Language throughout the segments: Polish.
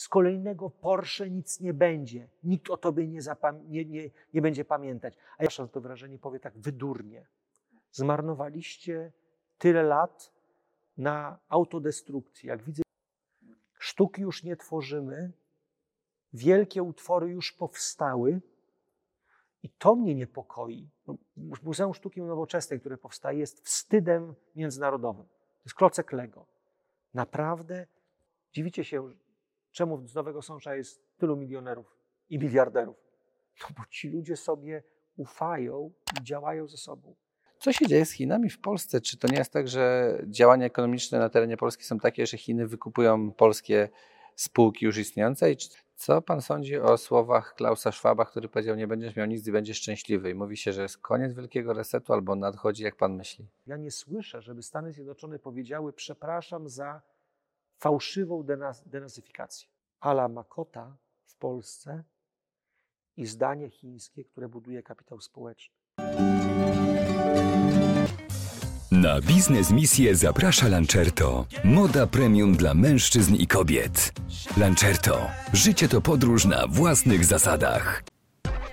z kolejnego Porsche nic nie będzie. Nikt o tobie nie, nie, nie, nie będzie pamiętać. A ja to wrażenie powie tak wydurnie. Zmarnowaliście tyle lat na autodestrukcji. Jak widzę, sztuki już nie tworzymy, wielkie utwory już powstały i to mnie niepokoi. No, Muzeum Sztuki Nowoczesnej, które powstaje, jest wstydem międzynarodowym. To jest klocek Lego. Naprawdę dziwicie się, czemu z Nowego Sącza jest tylu milionerów i miliarderów. No bo ci ludzie sobie ufają i działają ze sobą. Co się dzieje z Chinami w Polsce? Czy to nie jest tak, że działania ekonomiczne na terenie Polski są takie, że Chiny wykupują polskie spółki już istniejące? I co pan sądzi o słowach Klausa Schwaba, który powiedział, nie będziesz miał nic i będziesz szczęśliwy? I mówi się, że jest koniec wielkiego resetu albo nadchodzi, jak pan myśli? Ja nie słyszę, żeby Stany Zjednoczone powiedziały, przepraszam za fałszywą denazyfikację. Ala Makota w Polsce i zdanie chińskie, które buduje kapitał społeczny. Na biznes misję zaprasza Lancerto. Moda premium dla mężczyzn i kobiet. Lancerto. Życie to podróż na własnych zasadach.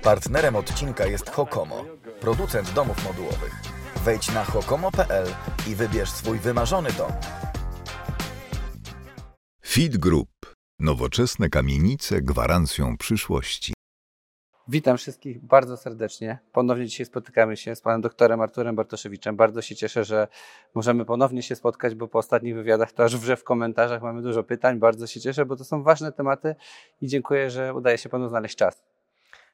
Partnerem odcinka jest Hokomo, producent domów modułowych. Wejdź na hokomo.pl i wybierz swój wymarzony dom. Feed Group. Nowoczesne kamienice gwarancją przyszłości. Witam wszystkich bardzo serdecznie. Ponownie dzisiaj spotykamy się z panem doktorem Arturem Bartoszewiczem. Bardzo się cieszę, że możemy ponownie się spotkać, bo po ostatnich wywiadach to aż wrze w komentarzach mamy dużo pytań. Bardzo się cieszę, bo to są ważne tematy i dziękuję, że udaje się panu znaleźć czas.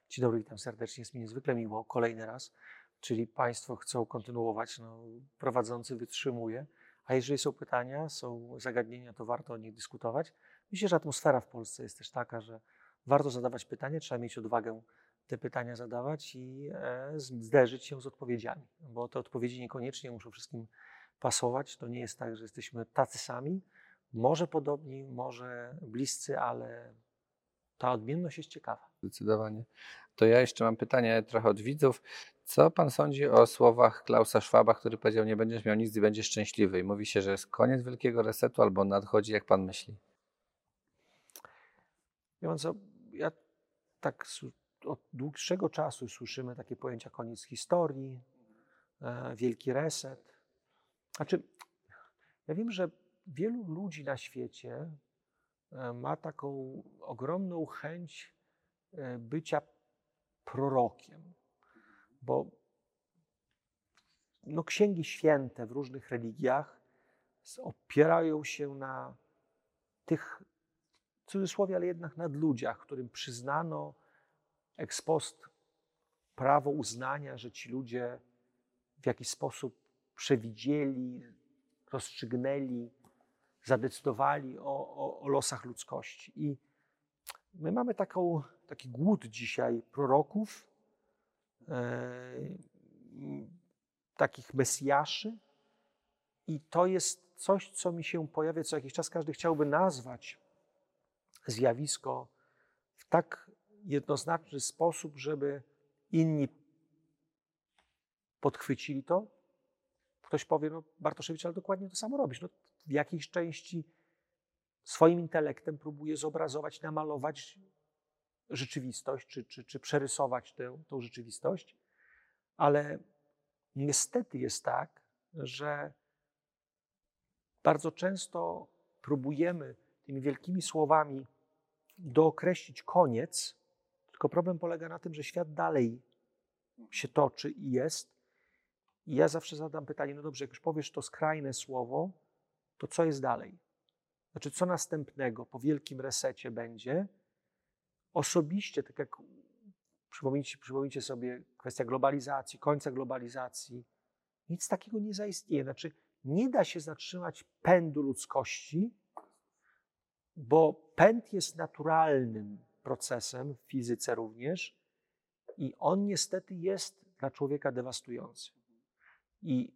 Dzień dobry, witam serdecznie. Jest mi niezwykle miło. Kolejny raz. Czyli państwo chcą kontynuować, no, prowadzący wytrzymuje. A jeżeli są pytania, są zagadnienia, to warto o nich dyskutować. Myślę, że atmosfera w Polsce jest też taka, że warto zadawać pytania, trzeba mieć odwagę te pytania zadawać i e, zderzyć się z odpowiedziami, bo te odpowiedzi niekoniecznie muszą wszystkim pasować. To nie jest tak, że jesteśmy tacy sami, może podobni, może bliscy, ale ta odmienność jest ciekawa. Zdecydowanie. To ja jeszcze mam pytanie trochę od widzów. Co pan sądzi o słowach Klausa Schwaba, który powiedział, nie będziesz miał nic i będziesz szczęśliwy? I mówi się, że jest koniec wielkiego resetu albo nadchodzi, jak pan myśli? Ja, co, ja tak od dłuższego czasu słyszymy takie pojęcia koniec historii, e, wielki reset. Znaczy, ja wiem, że wielu ludzi na świecie ma taką ogromną chęć e, bycia prorokiem, bo no, księgi święte w różnych religiach opierają się na tych, w cudzysłowie, ale jednak nad ludziach, którym przyznano ex post prawo uznania, że ci ludzie w jakiś sposób przewidzieli, rozstrzygnęli, zadecydowali o, o, o losach ludzkości. I my mamy taką, taki głód dzisiaj proroków, e, takich mesjaszy, i to jest coś, co mi się pojawia co jakiś czas. Każdy chciałby nazwać zjawisko w tak jednoznaczny sposób, żeby inni podchwycili to. Ktoś powie, no Bartoszewicz, ale dokładnie to samo robisz. No, w jakiejś części swoim intelektem próbuje zobrazować, namalować rzeczywistość, czy, czy, czy przerysować tę, tą rzeczywistość, ale niestety jest tak, że bardzo często próbujemy tymi wielkimi słowami dookreślić koniec, tylko problem polega na tym, że świat dalej się toczy i jest. I ja zawsze zadam pytanie, no dobrze, jak już powiesz to skrajne słowo, to co jest dalej? Znaczy, co następnego po wielkim resecie będzie? Osobiście, tak jak przypomnijcie, przypomnijcie sobie kwestia globalizacji, końca globalizacji, nic takiego nie zaistnieje. Znaczy, nie da się zatrzymać pędu ludzkości, bo pęd jest naturalnym procesem, w fizyce również, i on niestety jest dla człowieka dewastujący. I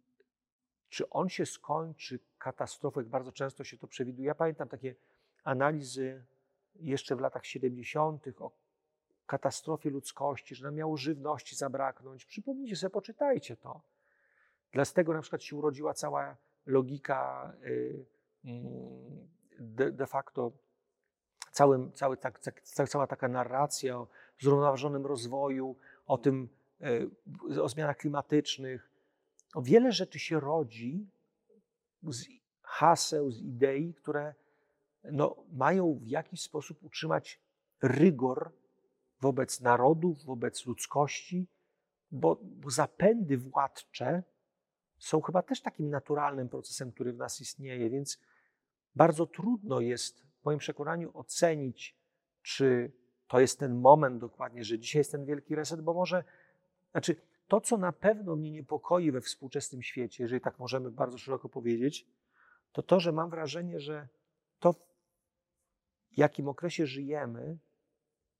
czy on się skończy katastrofą, jak bardzo często się to przewiduje. Ja pamiętam takie analizy jeszcze w latach 70. o katastrofie ludzkości, że nam miało żywności zabraknąć. Przypomnijcie sobie, poczytajcie to. Dlatego na przykład się urodziła cała logika y, mm, de, de facto cały, tak, tak, cała taka narracja o zrównoważonym rozwoju, o tym, e, o zmianach klimatycznych. O wiele rzeczy się rodzi z haseł, z idei, które no, mają w jakiś sposób utrzymać rygor wobec narodów, wobec ludzkości, bo, bo zapędy władcze są chyba też takim naturalnym procesem, który w nas istnieje, więc bardzo trudno jest w moim przekonaniu ocenić, czy to jest ten moment dokładnie, że dzisiaj jest ten wielki reset, bo może, znaczy to, co na pewno mnie niepokoi we współczesnym świecie, jeżeli tak możemy bardzo szeroko powiedzieć, to to, że mam wrażenie, że to, w jakim okresie żyjemy,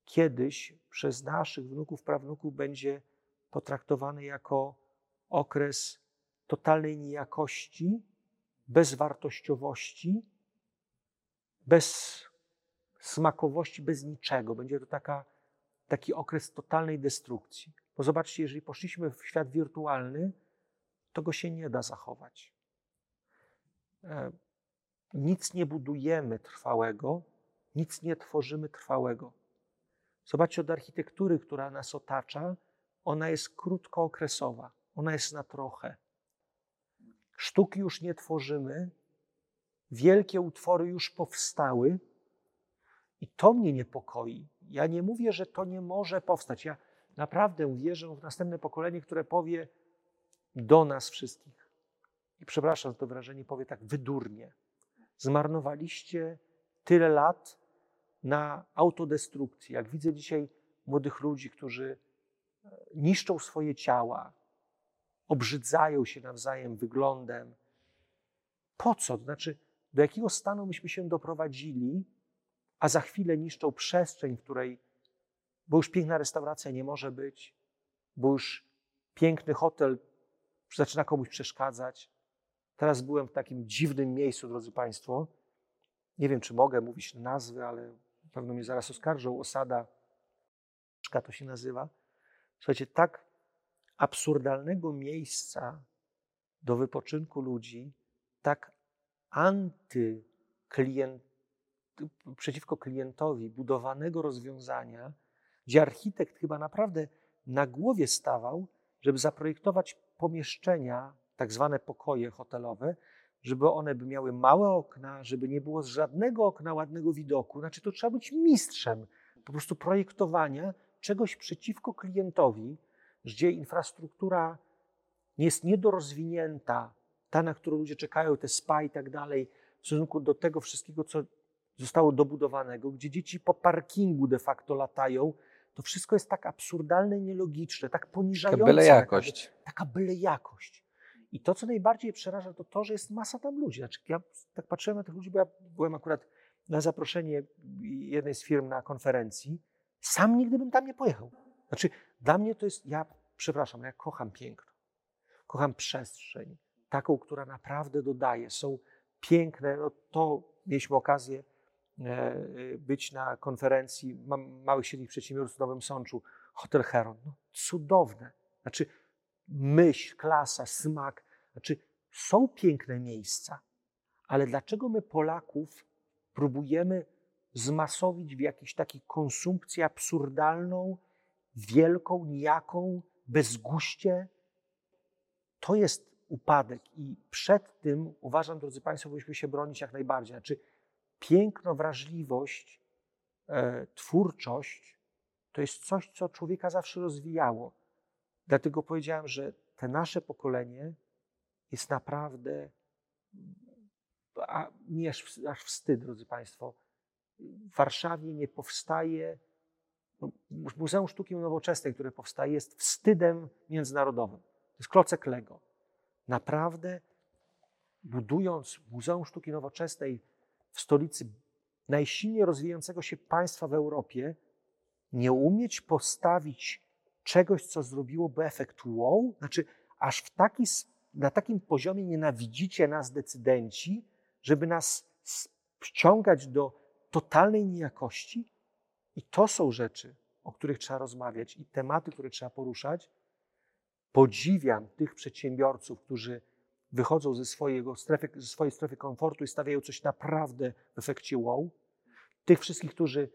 kiedyś przez naszych wnuków, prawnuków będzie potraktowane jako okres totalnej niejakości, bezwartościowości, bez smakowości, bez niczego. Będzie to taka, taki okres totalnej destrukcji. Bo zobaczcie, jeżeli poszliśmy w świat wirtualny, to go się nie da zachować. E, nic nie budujemy trwałego, nic nie tworzymy trwałego. Zobaczcie od architektury, która nas otacza, ona jest krótkookresowa, ona jest na trochę. Sztuki już nie tworzymy, wielkie utwory już powstały i to mnie niepokoi. Ja nie mówię, że to nie może powstać. Ja naprawdę wierzę w następne pokolenie, które powie do nas wszystkich. I przepraszam za to wrażenie, powie tak wydurnie. Zmarnowaliście tyle lat na autodestrukcji. Jak widzę dzisiaj młodych ludzi, którzy e, niszczą swoje ciała, obrzydzają się nawzajem wyglądem. Po co? To znaczy, do jakiego stanu myśmy się doprowadzili, a za chwilę niszczą przestrzeń, w której, bo już piękna restauracja nie może być, bo już piękny hotel zaczyna komuś przeszkadzać. Teraz byłem w takim dziwnym miejscu, drodzy Państwo. Nie wiem, czy mogę mówić nazwy, ale pewno mnie zaraz oskarżą. Osada, to się nazywa. Słuchajcie, tak absurdalnego miejsca do wypoczynku ludzi, tak antyklient, przeciwko klientowi budowanego rozwiązania, gdzie architekt chyba naprawdę na głowie stawał, żeby zaprojektować pomieszczenia, tak zwane pokoje hotelowe, żeby one by miały małe okna, żeby nie było z żadnego okna ładnego widoku. Znaczy, to trzeba być mistrzem po prostu projektowania czegoś przeciwko klientowi, gdzie infrastruktura jest niedorozwinięta, ta, na którą ludzie czekają, te spa i tak dalej, w stosunku do tego wszystkiego, co zostało dobudowanego, gdzie dzieci po parkingu de facto latają, to wszystko jest tak absurdalne i nielogiczne, tak poniżające. Taka byle jakość. Taka, taka byle jakość. I to, co najbardziej przeraża, to to, że jest masa tam ludzi. Znaczy, ja tak patrzyłem na tych ludzi, bo ja byłem akurat na zaproszenie jednej z firm na konferencji. Sam nigdy bym tam nie pojechał. Znaczy, dla mnie to jest, ja przepraszam, ja kocham piękno. Kocham przestrzeń, taką, która naprawdę dodaje. Są piękne, no to mieliśmy okazję być na konferencji małych średnich przedsiębiorstw w Nowym Sączu, Hotel Heron. No, cudowne. Znaczy, myśl, klasa, smak. Znaczy, są piękne miejsca, ale dlaczego my Polaków próbujemy zmasowić w jakiejś takiej konsumpcji absurdalną, wielką, nijaką, bezguście? To jest upadek i przed tym uważam, drodzy Państwo, powinniśmy się bronić jak najbardziej. Znaczy, piękno, wrażliwość, e, twórczość to jest coś, co człowieka zawsze rozwijało. Dlatego powiedziałem, że te nasze pokolenie jest naprawdę, a mi aż, aż wstyd, drodzy Państwo. W Warszawie nie powstaje, no, Muzeum Sztuki Nowoczesnej, które powstaje, jest wstydem międzynarodowym. To jest klocek Lego. Naprawdę, budując Muzeum Sztuki Nowoczesnej w stolicy najsilniej rozwijającego się państwa w Europie, nie umieć postawić czegoś, co zrobiłoby efekt wow? Znaczy, aż w taki, na takim poziomie nienawidzicie nas decydenci, żeby nas ściągać do totalnej niejakości? I to są rzeczy, o których trzeba rozmawiać i tematy, które trzeba poruszać. Podziwiam tych przedsiębiorców, którzy wychodzą ze, swojego strefy, ze swojej strefy komfortu i stawiają coś naprawdę w efekcie wow. tych wszystkich, którzy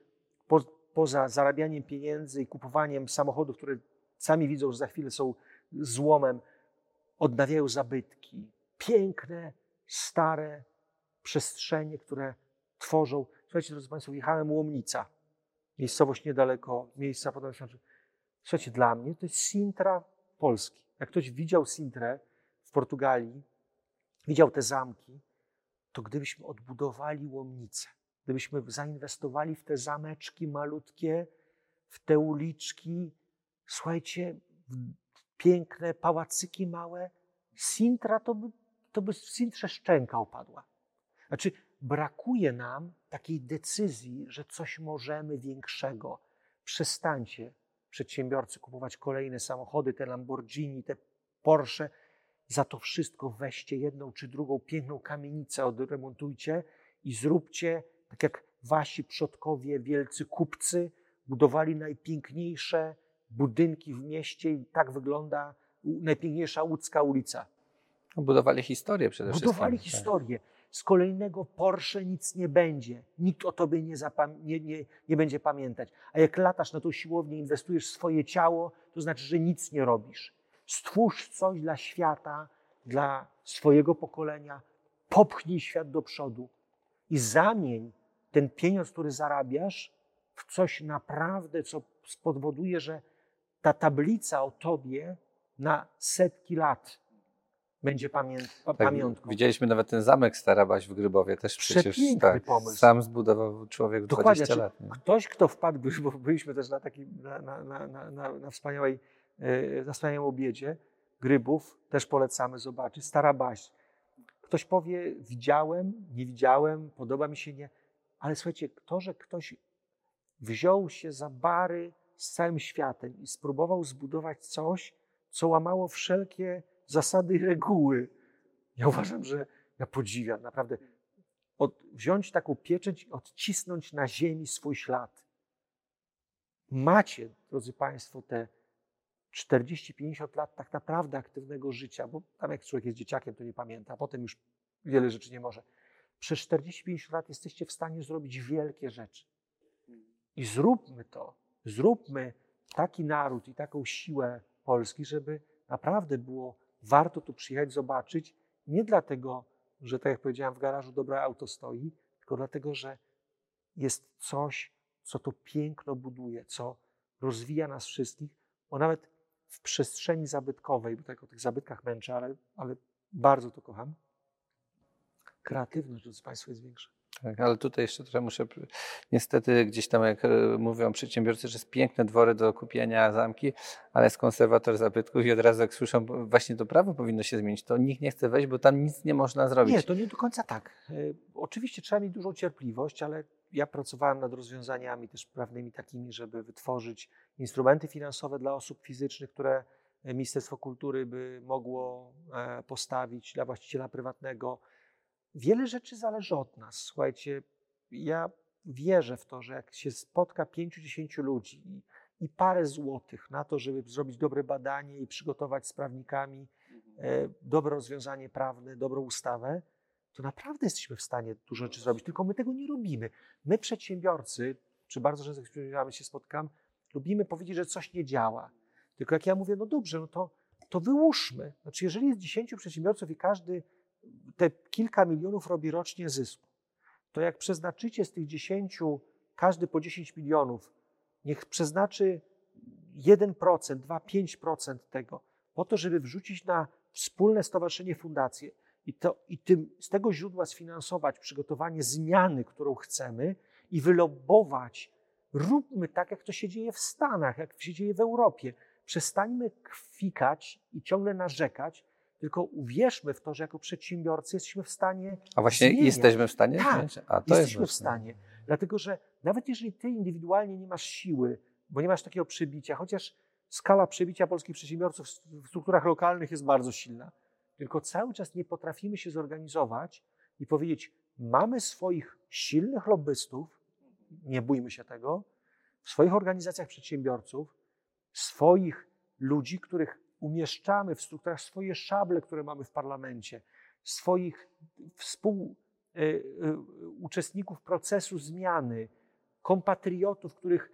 po, poza zarabianiem pieniędzy i kupowaniem samochodów, które sami widzą, że za chwilę są złomem, odnawiają zabytki. Piękne, stare przestrzenie, które tworzą. Słuchajcie, drodzy Państwo, wjechałem Łomnica, miejscowość niedaleko miejsca potem Słuchajcie, dla mnie to jest Sintra Polski. Jak ktoś widział Sintrę Portugalii, widział te zamki, to gdybyśmy odbudowali Łomnicę, gdybyśmy zainwestowali w te zameczki malutkie, w te uliczki, słuchajcie, piękne pałacyki małe, Sintra to by, to by w Sintrze szczęka upadła. Znaczy, brakuje nam takiej decyzji, że coś możemy większego. Przestańcie, przedsiębiorcy, kupować kolejne samochody, te Lamborghini, te Porsche. Za to wszystko weźcie jedną czy drugą piękną kamienicę, odremontujcie i zróbcie tak jak wasi przodkowie, wielcy kupcy, budowali najpiękniejsze budynki w mieście i tak wygląda najpiękniejsza łódzka ulica. Budowali historię przede wszystkim. Budowali tak. historię. Z kolejnego Porsche nic nie będzie. Nikt o tobie nie, nie, nie, nie będzie pamiętać. A jak latasz na tą siłownię, inwestujesz w swoje ciało, to znaczy, że nic nie robisz. Stwórz coś dla świata, dla swojego pokolenia, popchnij świat do przodu i zamień ten pieniądz, który zarabiasz, w coś naprawdę, co spowoduje, że ta tablica o tobie na setki lat będzie pamięt, tak, pamiątką. Widzieliśmy nawet ten zamek Starabaś w Grybowie, też przecież tak, pomysł. sam zbudował człowiek Dokładnie, 20 lat. Nie? Ktoś, kto wpadł, bo byliśmy też na takim, na, na, na, na, wspaniałej, na wspaniałym obiedzie Grybów, też polecamy zobaczyć, Starabaś. Ktoś powie, widziałem, nie widziałem, podoba mi się, nie, ale słuchajcie, to, że ktoś wziął się za bary z całym światem i spróbował zbudować coś, co łamało wszelkie zasady i reguły. Ja uważam, że ja podziwiam naprawdę. Od, wziąć taką pieczęć i odcisnąć na ziemi swój ślad. Macie, drodzy Państwo, te 40-50 lat tak naprawdę aktywnego życia, bo tam jak człowiek jest dzieciakiem, to nie pamięta, potem już wiele rzeczy nie może. Przez 40-50 lat jesteście w stanie zrobić wielkie rzeczy. I zróbmy to. Zróbmy taki naród i taką siłę Polski, żeby naprawdę było warto tu przyjechać, zobaczyć. Nie dlatego, że tak jak powiedziałem, w garażu dobre auto stoi, tylko dlatego, że jest coś, co to piękno buduje, co rozwija nas wszystkich, bo nawet w przestrzeni zabytkowej, bo tak o tych zabytkach męczę, ale, ale bardzo to kocham, kreatywność, drodzy Państwo, jest większa. Tak, ale tutaj jeszcze trochę muszę, niestety gdzieś tam jak e, mówią przedsiębiorcy, że jest piękne dwory do kupienia, zamki, ale jest konserwator zabytków i od razu jak słyszą, właśnie to prawo powinno się zmienić, to nikt nie chce wejść, bo tam nic nie można zrobić. Nie, to nie do końca tak. E, oczywiście trzeba mieć dużą cierpliwość, ale ja pracowałem nad rozwiązaniami też prawnymi takimi, żeby wytworzyć instrumenty finansowe dla osób fizycznych, które Ministerstwo Kultury by mogło e, postawić dla właściciela prywatnego, Wiele rzeczy zależy od nas. Słuchajcie, ja wierzę w to, że jak się spotka 5-10 ludzi i, i parę złotych na to, żeby zrobić dobre badanie i przygotować z prawnikami e, dobre rozwiązanie prawne, dobrą ustawę, to naprawdę jesteśmy w stanie dużo rzeczy zrobić, tylko my tego nie robimy. My przedsiębiorcy, czy bardzo często z się spotkam, lubimy powiedzieć, że coś nie działa. Tylko jak ja mówię, no dobrze, no to, to wyłóżmy. Znaczy, jeżeli jest 10 przedsiębiorców i każdy te kilka milionów robi rocznie zysku, to jak przeznaczycie z tych 10, każdy po 10 milionów, niech przeznaczy 1%, 2, 5% tego, po to, żeby wrzucić na wspólne stowarzyszenie, fundację i, to, i tym, z tego źródła sfinansować przygotowanie zmiany, którą chcemy i wylobować. Róbmy tak, jak to się dzieje w Stanach, jak się dzieje w Europie. Przestańmy kwikać i ciągle narzekać, tylko uwierzmy w to, że jako przedsiębiorcy jesteśmy w stanie. A właśnie zmieniać. jesteśmy w stanie? Tak, A, to jesteśmy jest w stanie. Dlatego, że nawet jeżeli ty indywidualnie nie masz siły, bo nie masz takiego przebicia, chociaż skala przebicia polskich przedsiębiorców w strukturach lokalnych jest bardzo silna, tylko cały czas nie potrafimy się zorganizować i powiedzieć: mamy swoich silnych lobbystów, nie bójmy się tego, w swoich organizacjach przedsiębiorców, swoich ludzi, których umieszczamy w strukturach swoje szable, które mamy w parlamencie, swoich współuczestników e, e, procesu zmiany, kompatriotów, których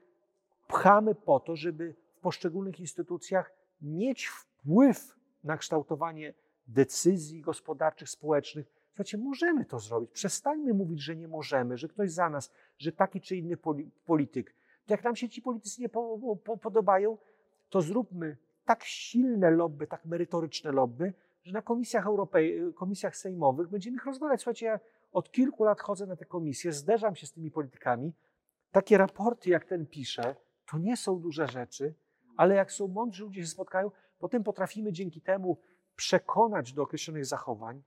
pchamy po to, żeby w poszczególnych instytucjach mieć wpływ na kształtowanie decyzji gospodarczych, społecznych. Słuchajcie, możemy to zrobić. Przestańmy mówić, że nie możemy, że ktoś za nas, że taki czy inny polityk. To jak nam się ci politycy nie po, po, podobają, to zróbmy tak silne lobby, tak merytoryczne lobby, że na komisjach, europej, komisjach sejmowych będziemy ich rozmawiać. Słuchajcie, ja od kilku lat chodzę na te komisje, zderzam się z tymi politykami. Takie raporty, jak ten pisze, to nie są duże rzeczy, ale jak są mądrzy ludzie się spotkają, potem potrafimy dzięki temu przekonać do określonych zachowań,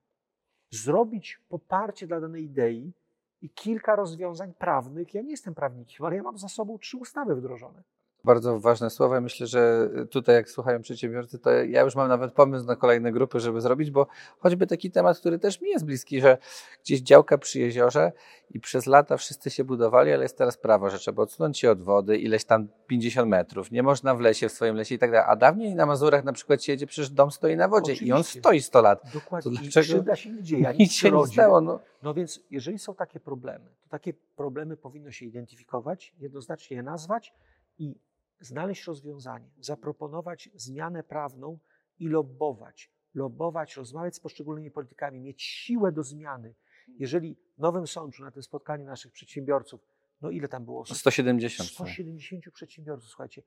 zrobić poparcie dla danej idei i kilka rozwiązań prawnych. Ja nie jestem prawnikiem, ale ja mam za sobą trzy ustawy wdrożone. Bardzo ważne słowa. Myślę, że tutaj, jak słuchają przedsiębiorcy, to ja już mam nawet pomysł na kolejne grupy, żeby zrobić, bo choćby taki temat, który też mi jest bliski, że gdzieś działka przy jeziorze i przez lata wszyscy się budowali, ale jest teraz prawo, że trzeba odsunąć się od wody ileś tam 50 metrów. Nie można w lesie, w swoim lesie i tak dalej. A dawniej na Mazurach na przykład siedzie, przecież dom stoi na wodzie Oczywiście. i on stoi 100 lat. Dokładnie. To dlaczego? się nie dzieje. Nic się nie stało. No. no więc jeżeli są takie problemy, to takie problemy powinno się identyfikować, jednoznacznie je nazwać i znaleźć rozwiązanie, zaproponować zmianę prawną i lobbować. Lobbować, rozmawiać z poszczególnymi politykami, mieć siłę do zmiany. Jeżeli w Nowym Sączu, na tym spotkaniu naszych przedsiębiorców, no ile tam było? 170. 170 przedsiębiorców, słuchajcie.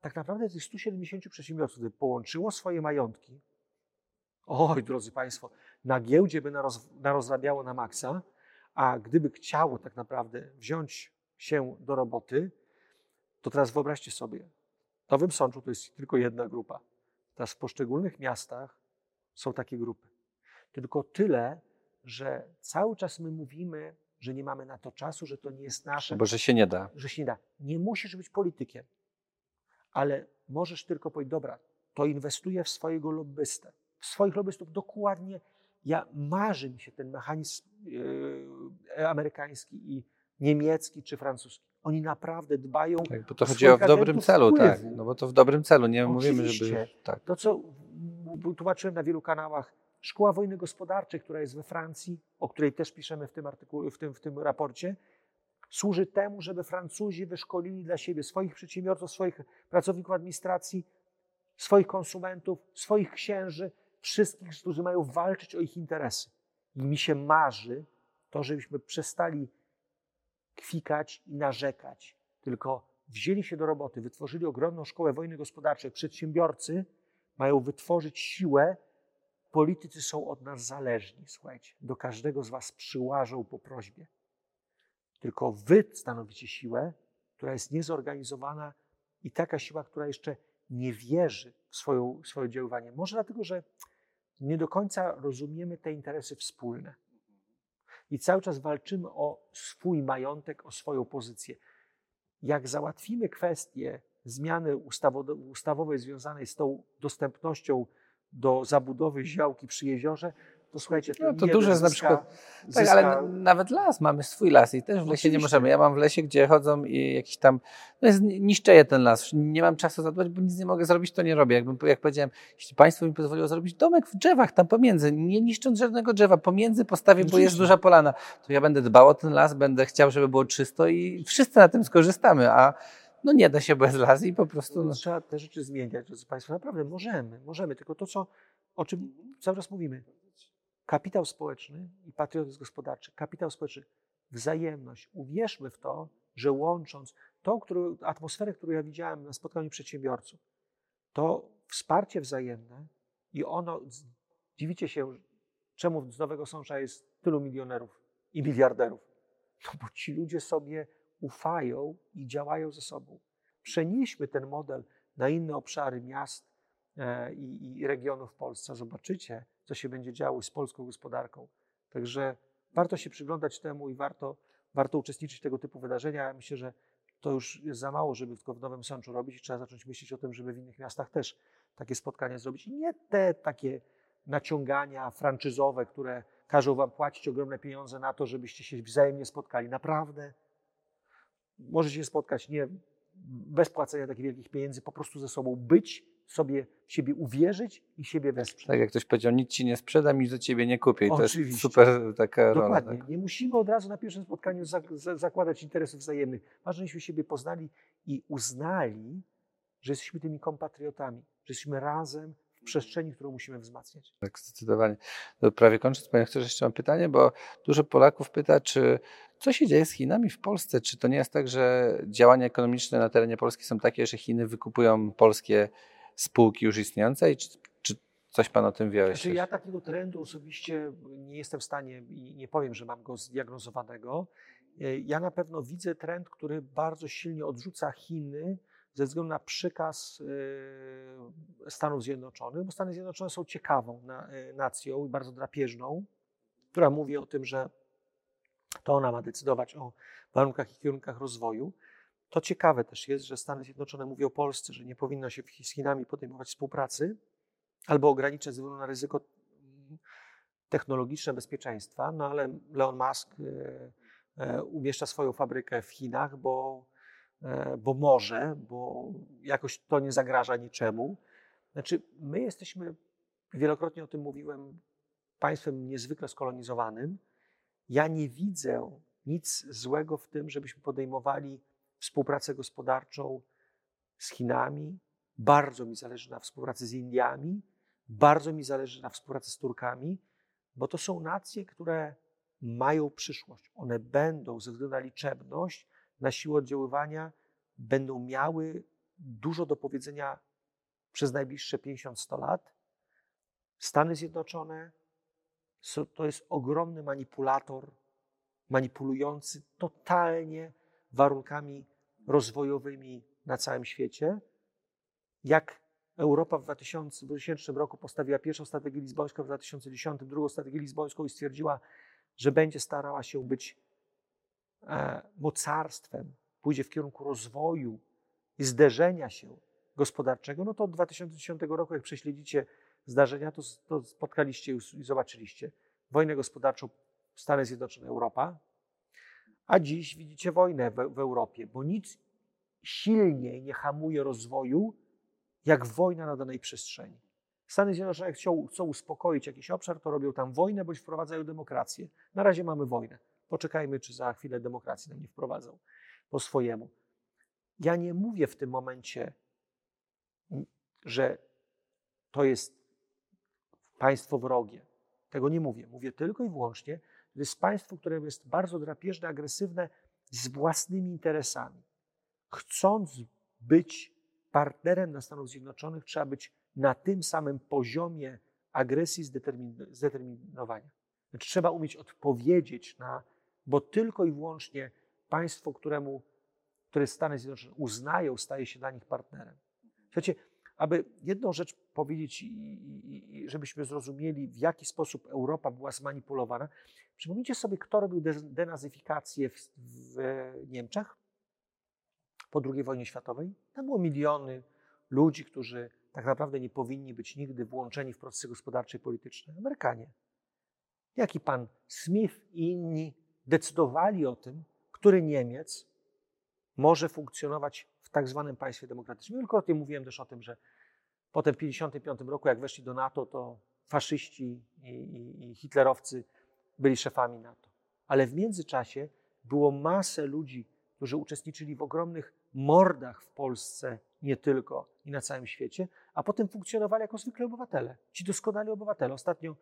tak naprawdę tych 170 przedsiębiorców, gdyby połączyło swoje majątki, oj, drodzy Państwo, na giełdzie by naroz, narozrabiało na maksa, a gdyby chciało tak naprawdę wziąć się do roboty, to teraz wyobraźcie sobie, w Nowym Sączu to jest tylko jedna grupa. Teraz w poszczególnych miastach są takie grupy. Tylko tyle, że cały czas my mówimy, że nie mamy na to czasu, że to nie jest nasze. Bo że się nie da. Że się nie da. Nie musisz być politykiem, ale możesz tylko powiedzieć, dobra, to inwestuję w swojego lobbystę, w swoich lobbystów dokładnie. Ja marzy mi się ten mechanizm yy, amerykański i niemiecki czy francuski. Oni naprawdę dbają. Tak, bo to chodzi o w dobrym celu, wpływu. tak. No bo to w dobrym celu, nie Oczywiście. mówimy, żeby. Tak. To, co tłumaczyłem na wielu kanałach, Szkoła Wojny Gospodarczej, która jest we Francji, o której też piszemy w tym, artykule, w tym, w tym raporcie, służy temu, żeby Francuzi wyszkolili dla siebie swoich przedsiębiorców, swoich pracowników administracji, swoich konsumentów, swoich księży, wszystkich, którzy mają walczyć o ich interesy. I mi się marzy to, żebyśmy przestali kwikać i narzekać, tylko wzięli się do roboty, wytworzyli ogromną szkołę wojny gospodarczej. Przedsiębiorcy mają wytworzyć siłę, politycy są od nas zależni. Słuchajcie, do każdego z Was przyłażą po prośbie. Tylko Wy stanowicie siłę, która jest niezorganizowana i taka siła, która jeszcze nie wierzy w swoją, swoje działanie. Może dlatego, że nie do końca rozumiemy te interesy wspólne i cały czas walczymy o swój majątek, o swoją pozycję. Jak załatwimy kwestię zmiany ustawowej związanej z tą dostępnością do zabudowy działki przy jeziorze, to słuchajcie, to, no, to duże jest na przykład. Tak, ale nawet las, mamy swój las i też w lesie Oczywiście. nie możemy. Ja mam w lesie, gdzie chodzą i jakiś tam, no jest, niszczeję ten las. Nie mam czasu zadbać, bo nic nie mogę zrobić, to nie robię. Jakbym, jak powiedziałem, jeśli państwo mi pozwoliło zrobić domek w drzewach, tam pomiędzy, nie niszcząc żadnego drzewa, pomiędzy postawię, bo jest duża polana, to ja będę dbał o ten las, będę chciał, żeby było czysto i wszyscy na tym skorzystamy, a no nie da się bez las i po prostu... No. Trzeba te rzeczy zmieniać, drodzy Państwo. Naprawdę możemy, możemy, tylko to, co, o czym cały czas mówimy Kapitał społeczny i patriotyzm gospodarczy. Kapitał społeczny, wzajemność. Uwierzmy w to, że łącząc tą którą, atmosferę, którą ja widziałem na spotkaniu przedsiębiorców, to wsparcie wzajemne i ono, dziwicie się, czemu z Nowego Sącza jest tylu milionerów i miliarderów. No bo ci ludzie sobie ufają i działają ze sobą. Przenieśmy ten model na inne obszary miast e, i, i regionów w Polsce. Zobaczycie, co się będzie działo z polską gospodarką. Także warto się przyglądać temu i warto, warto uczestniczyć w tego typu wydarzenia. Myślę, że to już jest za mało, żeby tylko w Nowym Sączu robić i trzeba zacząć myśleć o tym, żeby w innych miastach też takie spotkania zrobić. I nie te takie naciągania franczyzowe, które każą wam płacić ogromne pieniądze na to, żebyście się wzajemnie spotkali. Naprawdę możecie się spotkać nie bez płacenia takich wielkich pieniędzy, po prostu ze sobą być sobie w siebie uwierzyć i siebie wesprzeć. Tak jak ktoś powiedział, nic ci nie sprzedam, nic do ciebie nie kupię. I to jest Oczywiście. super taka rola. Dokładnie. Tak? Nie musimy od razu na pierwszym spotkaniu zak- za- zakładać interesów wzajemnych. Ważne, żebyśmy siebie poznali i uznali, że jesteśmy tymi kompatriotami, że jesteśmy razem w przestrzeni, którą musimy wzmacniać. Tak, zdecydowanie. To prawie kończąc, panie doktorze, jeszcze mam pytanie, bo dużo Polaków pyta, czy co się dzieje z Chinami w Polsce? Czy to nie jest tak, że działania ekonomiczne na terenie Polski są takie, że Chiny wykupują polskie spółki już istniejące? I czy, czy coś pan o tym wie? Znaczy, ja takiego trendu osobiście nie jestem w stanie i nie powiem, że mam go zdiagnozowanego. E, Ja na pewno widzę trend, który bardzo silnie odrzuca Chiny ze względu na przykaz e, Stanów Zjednoczonych, bo Stany Zjednoczone są ciekawą e, nacją i bardzo drapieżną, która mówi o tym, że to ona ma decydować o warunkach i kierunkach rozwoju. To ciekawe też jest, że Stany Zjednoczone mówią Polsce, że nie powinno się z Chinami podejmować współpracy albo ograniczać ze względu na ryzyko mm, technologiczne bezpieczeństwa, no ale Elon Musk e, e, umieszcza swoją fabrykę w Chinach, bo, e, bo może, bo jakoś to nie zagraża niczemu. Znaczy, my jesteśmy, wielokrotnie o tym mówiłem, państwem niezwykle skolonizowanym. Ja nie widzę nic złego w tym, żebyśmy podejmowali współpracę gospodarczą z Chinami. Bardzo mi zależy na współpracy z Indiami, bardzo mi zależy na współpracy z Turkami, bo to są nacje, które mają przyszłość. One będą ze względu na liczebność, na siłę oddziaływania, będą miały dużo do powiedzenia przez najbliższe 50-100 lat. Stany Zjednoczone to jest ogromny manipulator, manipulujący totalnie warunkami rozwojowymi na całym świecie. Jak Europa w 2000, 2000 roku postawiła pierwszą strategię lizbońską, w 2010 drugą strategię lizbońską i stwierdziła, że będzie starała się być e, mocarstwem, pójdzie w kierunku rozwoju i zderzenia się gospodarczego, no to od 2010 roku, jak prześledzicie zdarzenia, to, to spotkaliście i zobaczyliście wojnę gospodarczą Stany Zjednoczone, Europa, a dziś widzicie wojnę w, w Europie, bo nic silniej nie hamuje rozwoju, jak wojna na danej przestrzeni. Stany Zjednoczone chcą, chcą uspokoić jakiś obszar, to robią tam wojnę bądź wprowadzają demokrację. Na razie mamy wojnę. Poczekajmy, czy za chwilę demokracji nam nie wprowadzą po swojemu. Ja nie mówię w tym momencie, że to jest państwo wrogie. Tego nie mówię. Mówię tylko i wyłącznie, to jest państwo, które jest bardzo drapieżne, agresywne z własnymi interesami. Chcąc być partnerem dla Stanów Zjednoczonych, trzeba być na tym samym poziomie agresji, zdetermin- zdeterminowania. Znaczy, trzeba umieć odpowiedzieć na, bo tylko i wyłącznie państwo, któremu, które Stany Zjednoczone uznają, staje się dla nich partnerem. Słuchajcie, aby jedną rzecz powiedzieć, i, żebyśmy zrozumieli, w jaki sposób Europa była zmanipulowana. Przypomnijcie sobie, kto robił de- denazyfikację w, w Niemczech po II wojnie światowej. Tam było miliony ludzi, którzy tak naprawdę nie powinni być nigdy włączeni w procesy gospodarcze i polityczne. Amerykanie. Jaki pan Smith i inni decydowali o tym, który Niemiec może funkcjonować w tak zwanym państwie demokratycznym. Wielokrotnie mówiłem też o tym, że potem w 1955 roku, jak weszli do NATO, to faszyści i, i, i hitlerowcy byli szefami NATO. Ale w międzyczasie było masę ludzi, którzy uczestniczyli w ogromnych mordach w Polsce, nie tylko i na całym świecie, a potem funkcjonowali jako zwykle obywatele. Ci doskonali obywatele. Ostatnio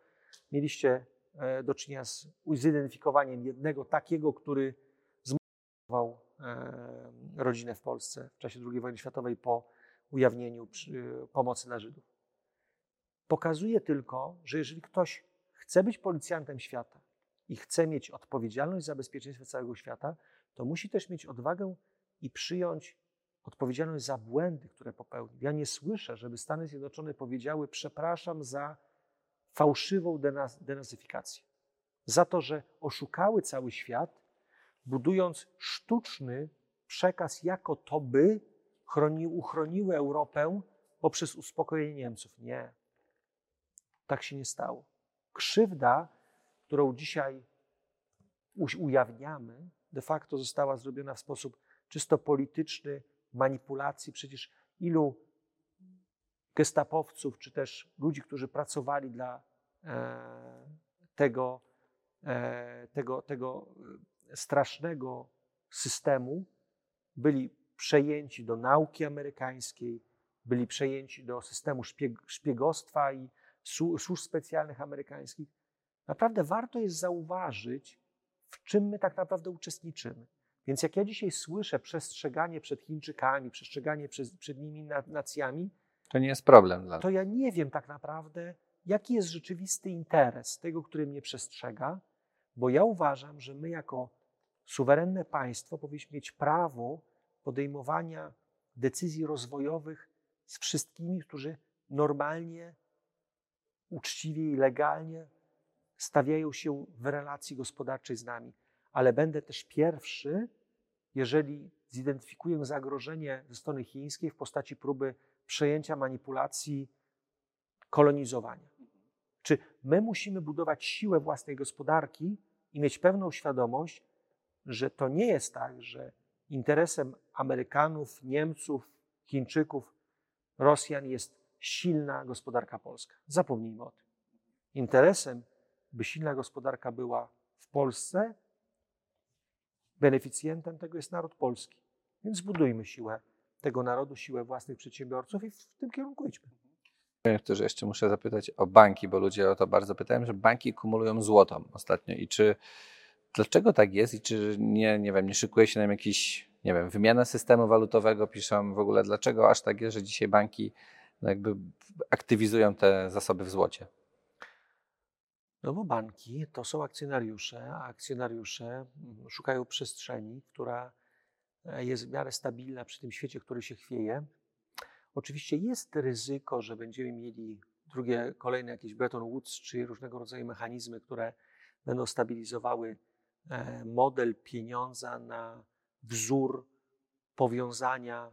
mieliście e, do czynienia z zidentyfikowaniem jednego takiego, który zmordował e, rodzinę w Polsce w czasie II wojny światowej po ujawnieniu pomocy dla Żydów. Pokazuje tylko, że jeżeli ktoś chce być policjantem świata i chce mieć odpowiedzialność za bezpieczeństwo całego świata, to musi też mieć odwagę i przyjąć odpowiedzialność za błędy, które popełnił. Ja nie słyszę, żeby Stany Zjednoczone powiedziały: Przepraszam za fałszywą denaz- denazyfikację. Za to, że oszukały cały świat, budując sztuczny przekaz, jako to by chroni, uchroniły Europę poprzez uspokojenie Niemców. Nie. Tak się nie stało. Krzywda, którą dzisiaj ujawniamy, de facto została zrobiona w sposób czysto polityczny, manipulacji. Przecież ilu gestapowców, czy też ludzi, którzy pracowali dla tego, tego, tego strasznego systemu, byli przejęci do nauki amerykańskiej, byli przejęci do systemu szpieg szpiegostwa i służb specjalnych amerykańskich. Naprawdę warto jest zauważyć, w czym my tak naprawdę uczestniczymy. Więc jak ja dzisiaj słyszę przestrzeganie przed Chińczykami, przestrzeganie przed, przed nimi nacjami, to nie jest problem dla To ja nie wiem tak naprawdę, jaki jest rzeczywisty interes tego, który mnie przestrzega, bo ja uważam, że my jako suwerenne państwo powinniśmy mieć prawo podejmowania decyzji rozwojowych z wszystkimi, którzy normalnie, uczciwie i legalnie stawiają się w relacji gospodarczej z nami. Ale będę też pierwszy, jeżeli zidentyfikuję zagrożenie ze strony chińskiej w postaci próby przejęcia manipulacji, kolonizowania. Czy my musimy budować siłę własnej gospodarki i mieć pewną świadomość, że to nie jest tak, że interesem Amerykanów, Niemców, Chińczyków, Rosjan jest silna gospodarka polska. Zapomnijmy o tym. Interesem, by silna gospodarka była w Polsce, beneficjentem tego jest naród polski. Więc budujmy siłę tego narodu, siłę własnych przedsiębiorców i w tym kierunku idźmy. Że jeszcze muszę zapytać o banki, bo ludzie o to bardzo pytają, że banki kumulują złoto ostatnio i czy dlaczego tak jest i czy nie, nie wiem, nie szykuje się nam jakiś, nie wiem, wymiana systemu walutowego, piszą w ogóle, dlaczego aż tak jest, że dzisiaj banki no jakby aktywizują te zasoby w złocie? No bo banki to są akcjonariusze, a akcjonariusze mm, szukają przestrzeni, która e, jest w miarę stabilna przy tym świecie, który się chwieje. Oczywiście jest ryzyko, że będziemy mieli drugie, kolejne jakieś Bretton Woods czy różnego rodzaju mechanizmy, które będą stabilizowały model pieniądza na wzór powiązania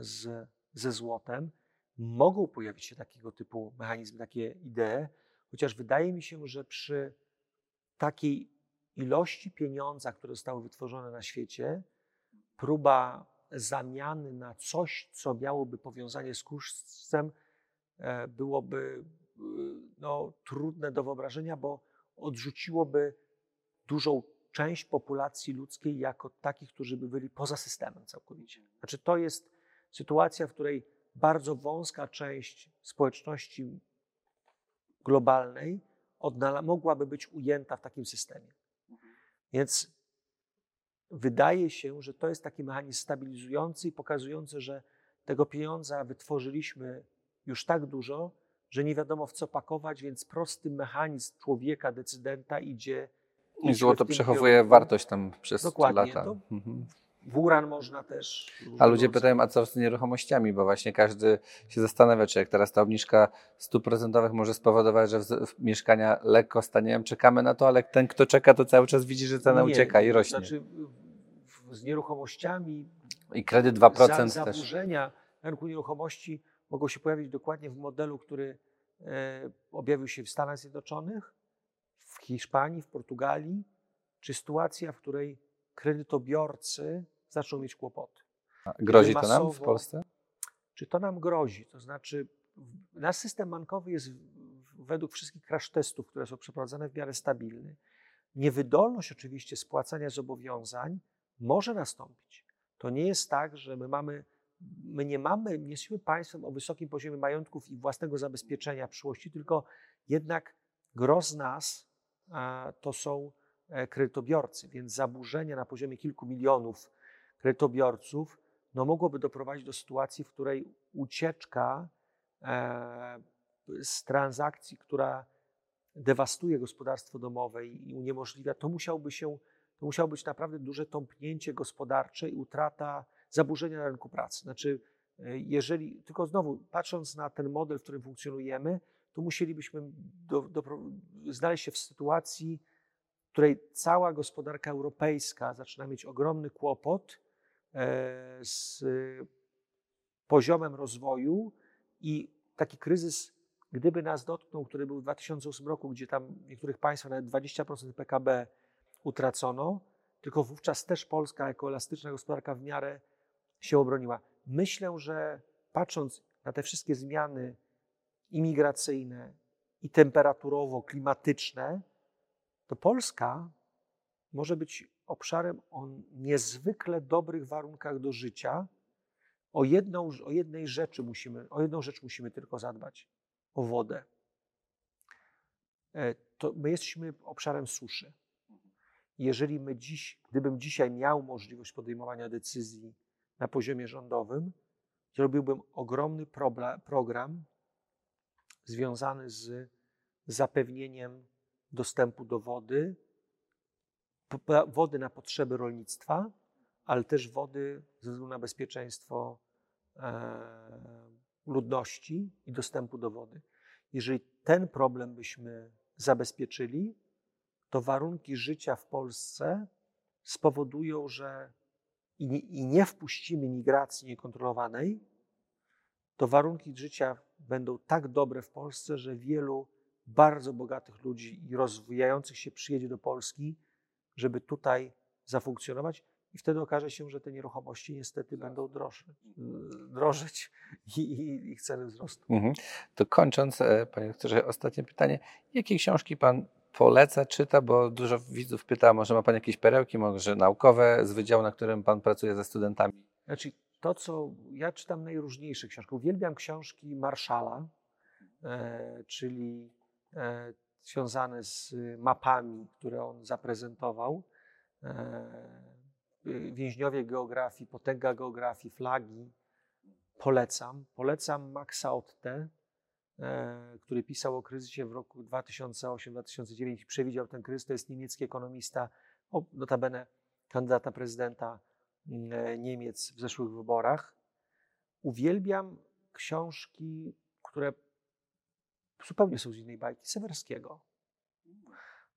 z, ze złotem. Mogą pojawić się takiego typu mechanizmy, takie idee, chociaż wydaje mi się, że przy takiej ilości pieniądza, które zostały wytworzone na świecie, próba zamiany na coś, co miałoby powiązanie z kursem, e, byłoby e, no, trudne do wyobrażenia, bo odrzuciłoby dużą część populacji ludzkiej jako takich, którzy by byli poza systemem całkowicie. Znaczy, to jest sytuacja, w której bardzo wąska część społeczności globalnej mogłaby być ujęta w takim systemie. Więc wydaje się, że to jest taki mechanizm stabilizujący i pokazujący, że tego pieniądza wytworzyliśmy już tak dużo, że nie wiadomo w co pakować, więc prosty mechanizm człowieka, decydenta idzie. I złoto przechowuje wartość tam przez Dokładnie, lata. To mhm. W uran można też. A ludzie pytają, a co z nieruchomościami, bo właśnie każdy się zastanawia, czy jak teraz ta obniżka stóp procentowych może spowodować, że mieszkania lekko stanieją, czekamy na to, ale ten, kto czeka, to cały czas widzi, że cena nie, ucieka i rośnie. Znaczy, z nieruchomościami. I kredyt 2% za, zaburzenia też. rynku nieruchomości mogą się pojawić dokładnie w modelu, który e, objawił się w Stanach Zjednoczonych, Hiszpanii, w Portugalii, czy sytuacja, w której kredytobiorcy zaczną mieć kłopoty. A grozi to nam w Polsce? Czy to nam grozi? To znaczy, nasz system bankowy jest według wszystkich crash testów, które są przeprowadzane w miarę stabilny. Niewydolność oczywiście spłacania zobowiązań może nastąpić. To nie jest tak, że my mamy, my nie mamy, nie jesteśmy państwem o wysokim poziomie majątków i własnego zabezpieczenia przyszłości, tylko jednak gros nas to są e, kredytobiorcy, więc zaburzenia na poziomie kilku milionów kredytobiorców no mogłoby doprowadzić do sytuacji, w której ucieczka e, z transakcji, która dewastuje gospodarstwo domowe i uniemożliwia, to musiałby się to musiało być naprawdę duże tąpnięcie gospodarcze i utrata, zaburzenia na rynku pracy. Znaczy, e, jeżeli, tylko znowu, patrząc na ten model, w którym funkcjonujemy, to musielibyśmy do, do, znaleźć się w sytuacji, w której cała gospodarka europejska zaczyna mieć ogromny kłopot e, z poziomem rozwoju i taki kryzys, gdyby nas dotknął, który był w 2008 roku, gdzie tam niektórych państwach nawet 20% PKB utracono, tylko wówczas też Polska jako elastyczna gospodarka w miarę się obroniła. Myślę, że patrząc na te wszystkie zmiany imigracyjne i temperaturowo-klimatyczne, to Polska może być obszarem o niezwykle dobrych warunkach do życia. O, jedną, o jednej rzeczy musimy, o jedną rzecz musimy tylko zadbać: o wodę. E, to my jesteśmy obszarem suszy. Jeżeli my dziś, gdybym dzisiaj miał możliwość podejmowania decyzji na poziomie rządowym, zrobiłbym ogromny program związany z zapewnieniem dostępu do wody, wody na potrzeby rolnictwa, ale też wody ze względu na bezpieczeństwo e, ludności i dostępu do wody. Jeżeli ten problem byśmy zabezpieczyli, to warunki życia w Polsce spowodują, że i nie, i nie wpuścimy migracji niekontrolowanej, to warunki życia będą tak dobre w Polsce, że wielu bardzo bogatych ludzi i rozwijających się przyjedzie do Polski, żeby tutaj zafunkcjonować. I wtedy okaże się, że te nieruchomości niestety będą droższe, drożyć i, i ich ceny wzrosną. Mhm. To kończąc, e, panie doktorze, ostatnie pytanie. Jakie książki pan poleca, czyta, bo dużo widzów pyta, może ma Pan jakieś perełki, może naukowe z wydziału, na którym Pan pracuje ze studentami? Znaczy, to co, ja czytam najróżniejsze książki. Uwielbiam książki Marszala, e, czyli e, związane z mapami, które on zaprezentował. E, więźniowie geografii, potęga geografii, flagi. Polecam. Polecam Maxa Otte, E, który pisał o kryzysie w roku 2008-2009 i przewidział ten kryzys. To jest niemiecki ekonomista, notabene kandydata prezydenta e, Niemiec w zeszłych wyborach. Uwielbiam książki, które zupełnie są z innej bajki, Sewerskiego.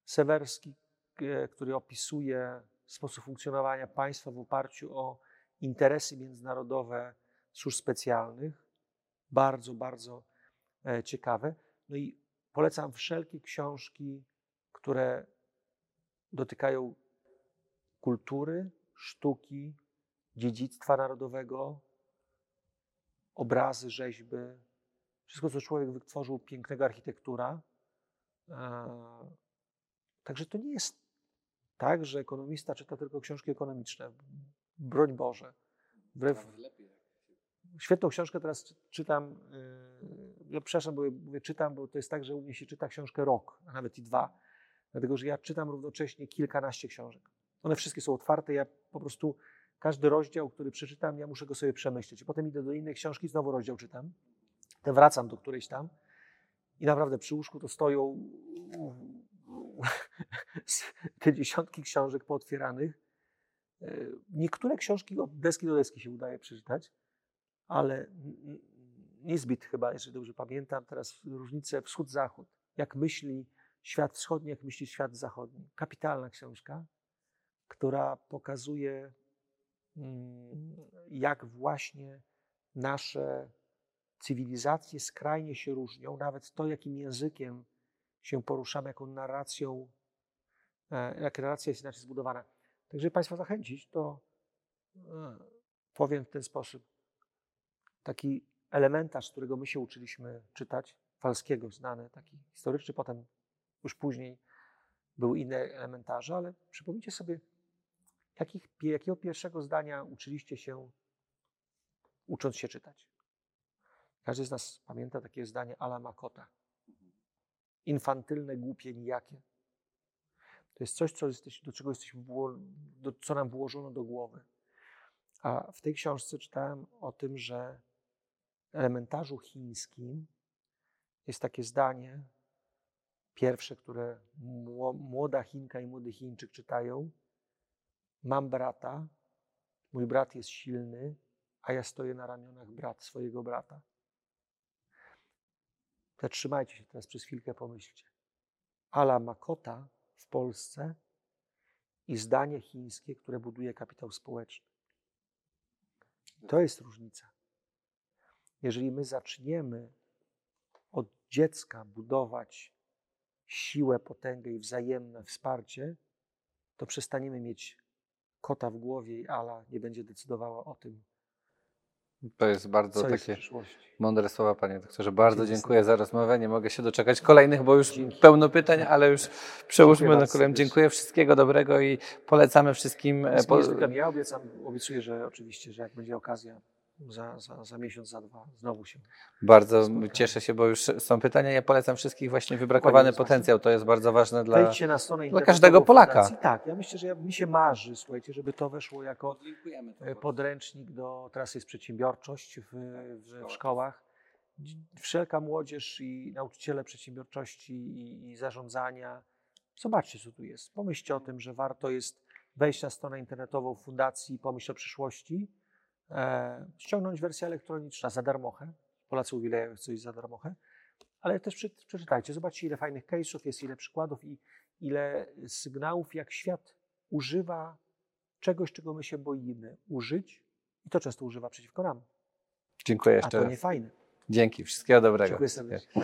Sewerski, e, który opisuje sposób funkcjonowania państwa w oparciu o interesy międzynarodowe służb specjalnych. Bardzo, bardzo E, ciekawe. No i polecam wszelkie książki, które dotykają kultury, sztuki, dziedzictwa narodowego, obrazy, rzeźby, wszystko, co człowiek wytworzył, pięknego architektura. E, także to nie jest tak, że ekonomista czyta tylko książki ekonomiczne. Broń Boże. Wbrew, świetną książkę teraz czytam. Yy, ja przepraszam, bo mówię czytam, bo to jest tak, że u mnie się czyta książkę rok, a nawet i dwa. Dlatego, że ja czytam równocześnie kilkanaście książek. One wszystkie są otwarte. Ja po prostu każdy rozdział, który przeczytam, ja muszę go sobie przemyśleć. Potem idę do innej książki, znowu rozdział czytam. Potem wracam do którejś tam. I naprawdę przy łóżku to stoją te dziesiątki książek pootwieranych. Yy, niektóre książki od deski do deski się udaje przeczytać ale niezbyt chyba, jeżeli dobrze pamiętam, teraz różnice wschód-zachód. Jak myśli świat wschodni, jak myśli świat zachodni. Kapitalna książka, która pokazuje, mm, jak właśnie nasze cywilizacje skrajnie się różnią, nawet to, jakim językiem się poruszamy, jaką narracją, e, jak narracja jest inaczej zbudowana. Także Państwa zachęcić, to e, powiem w ten sposób taki elementarz, którego my się uczyliśmy czytać, Falskiego znany, taki historyczny, potem już później był inne elementarze, ale przypomnijcie sobie, jakiego pierwszego zdania uczyliście się ucząc się czytać. Każdy z nas pamięta takie zdanie Ala Makota. Infantylne, głupie, nijakie. To jest coś, co jesteś, do czego jesteśmy, do, co nam włożono do głowy. A w tej książce czytałem o tym, że elementarzu chińskim jest takie zdanie, pierwsze, które młoda Chinka i młody Chińczyk czytają. Mam brata, mój brat jest silny, a ja stoję na ramionach brat swojego brata. Zatrzymajcie się teraz przez chwilkę, pomyślcie. Ala Makota w Polsce i zdanie chińskie, które buduje kapitał społeczny. To jest różnica. Jeżeli my zaczniemy od dziecka budować siłę, potęgę i wzajemne wsparcie, to przestaniemy mieć kota w głowie i Ala nie będzie decydowała o tym, To jest bardzo jest takie przyszłości. mądre słowa, panie doktorze. Bardzo Dzięki dziękuję za rozmowę. Nie mogę się doczekać kolejnych, bo już Dzięki. pełno pytań, ale już przełóżmy Dziękuję na serdecznie. Dziękuję wszystkiego dobrego i polecamy wszystkim. e, Jest po-. Ja obiecam, obiecuję, że oczywiście, że jak będzie okazja, za, za, za miesiąc, za dwa, znowu się. Bardzo spotkamy. cieszę się, bo już są pytania. Ja polecam wszystkich właśnie wybrakowany potencjał. To jest bardzo ważne dla. Internetową każdego Polaka. Fundacji. Tak, ja myślę, że ja, mi się marzy, słuchajcie, żeby to weszło jako e, podręcznik do, teraz jest przedsiębiorczość w, w, w szkołach. Wszelka młodzież i nauczyciele przedsiębiorczości i, i zarządzania. Zobaczcie, co tu jest. Pomyślcie o tym, że warto jest wejść na stronę internetową fundacji, pomyśl o przyszłości, e, ściągnąć wersję elektroniczną za darmochę. Polacy uwielbiają coś za darmochę. Ale też przy, przeczytajcie, zobaczcie, ile fajnych case'ów jest, ile przykładów i ile sygnałów, jak świat używa czegoś, czego my się boimy użyć i to często używa przeciwko nam. Dziękuję A jeszcze to raz. nie fajne. Dzięki. Wszystkiego dobrego. Dziękuję serdecznie.